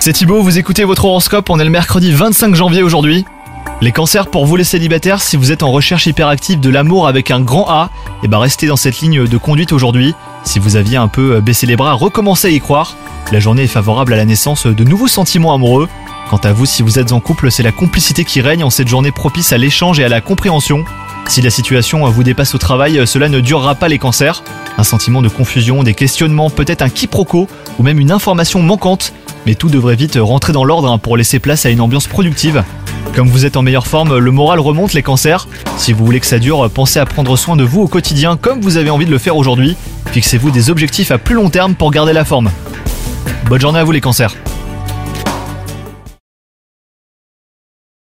C'est Thibaut, vous écoutez votre horoscope, on est le mercredi 25 janvier aujourd'hui. Les cancers pour vous les célibataires, si vous êtes en recherche hyperactive de l'amour avec un grand A, et bah restez dans cette ligne de conduite aujourd'hui. Si vous aviez un peu baissé les bras, recommencez à y croire. La journée est favorable à la naissance de nouveaux sentiments amoureux. Quant à vous, si vous êtes en couple, c'est la complicité qui règne en cette journée propice à l'échange et à la compréhension. Si la situation vous dépasse au travail, cela ne durera pas les cancers. Un sentiment de confusion, des questionnements, peut-être un quiproquo ou même une information manquante. Mais tout devrait vite rentrer dans l'ordre hein, pour laisser place à une ambiance productive. Comme vous êtes en meilleure forme, le moral remonte les cancers. Si vous voulez que ça dure, pensez à prendre soin de vous au quotidien comme vous avez envie de le faire aujourd'hui. Fixez-vous des objectifs à plus long terme pour garder la forme. Bonne journée à vous les cancers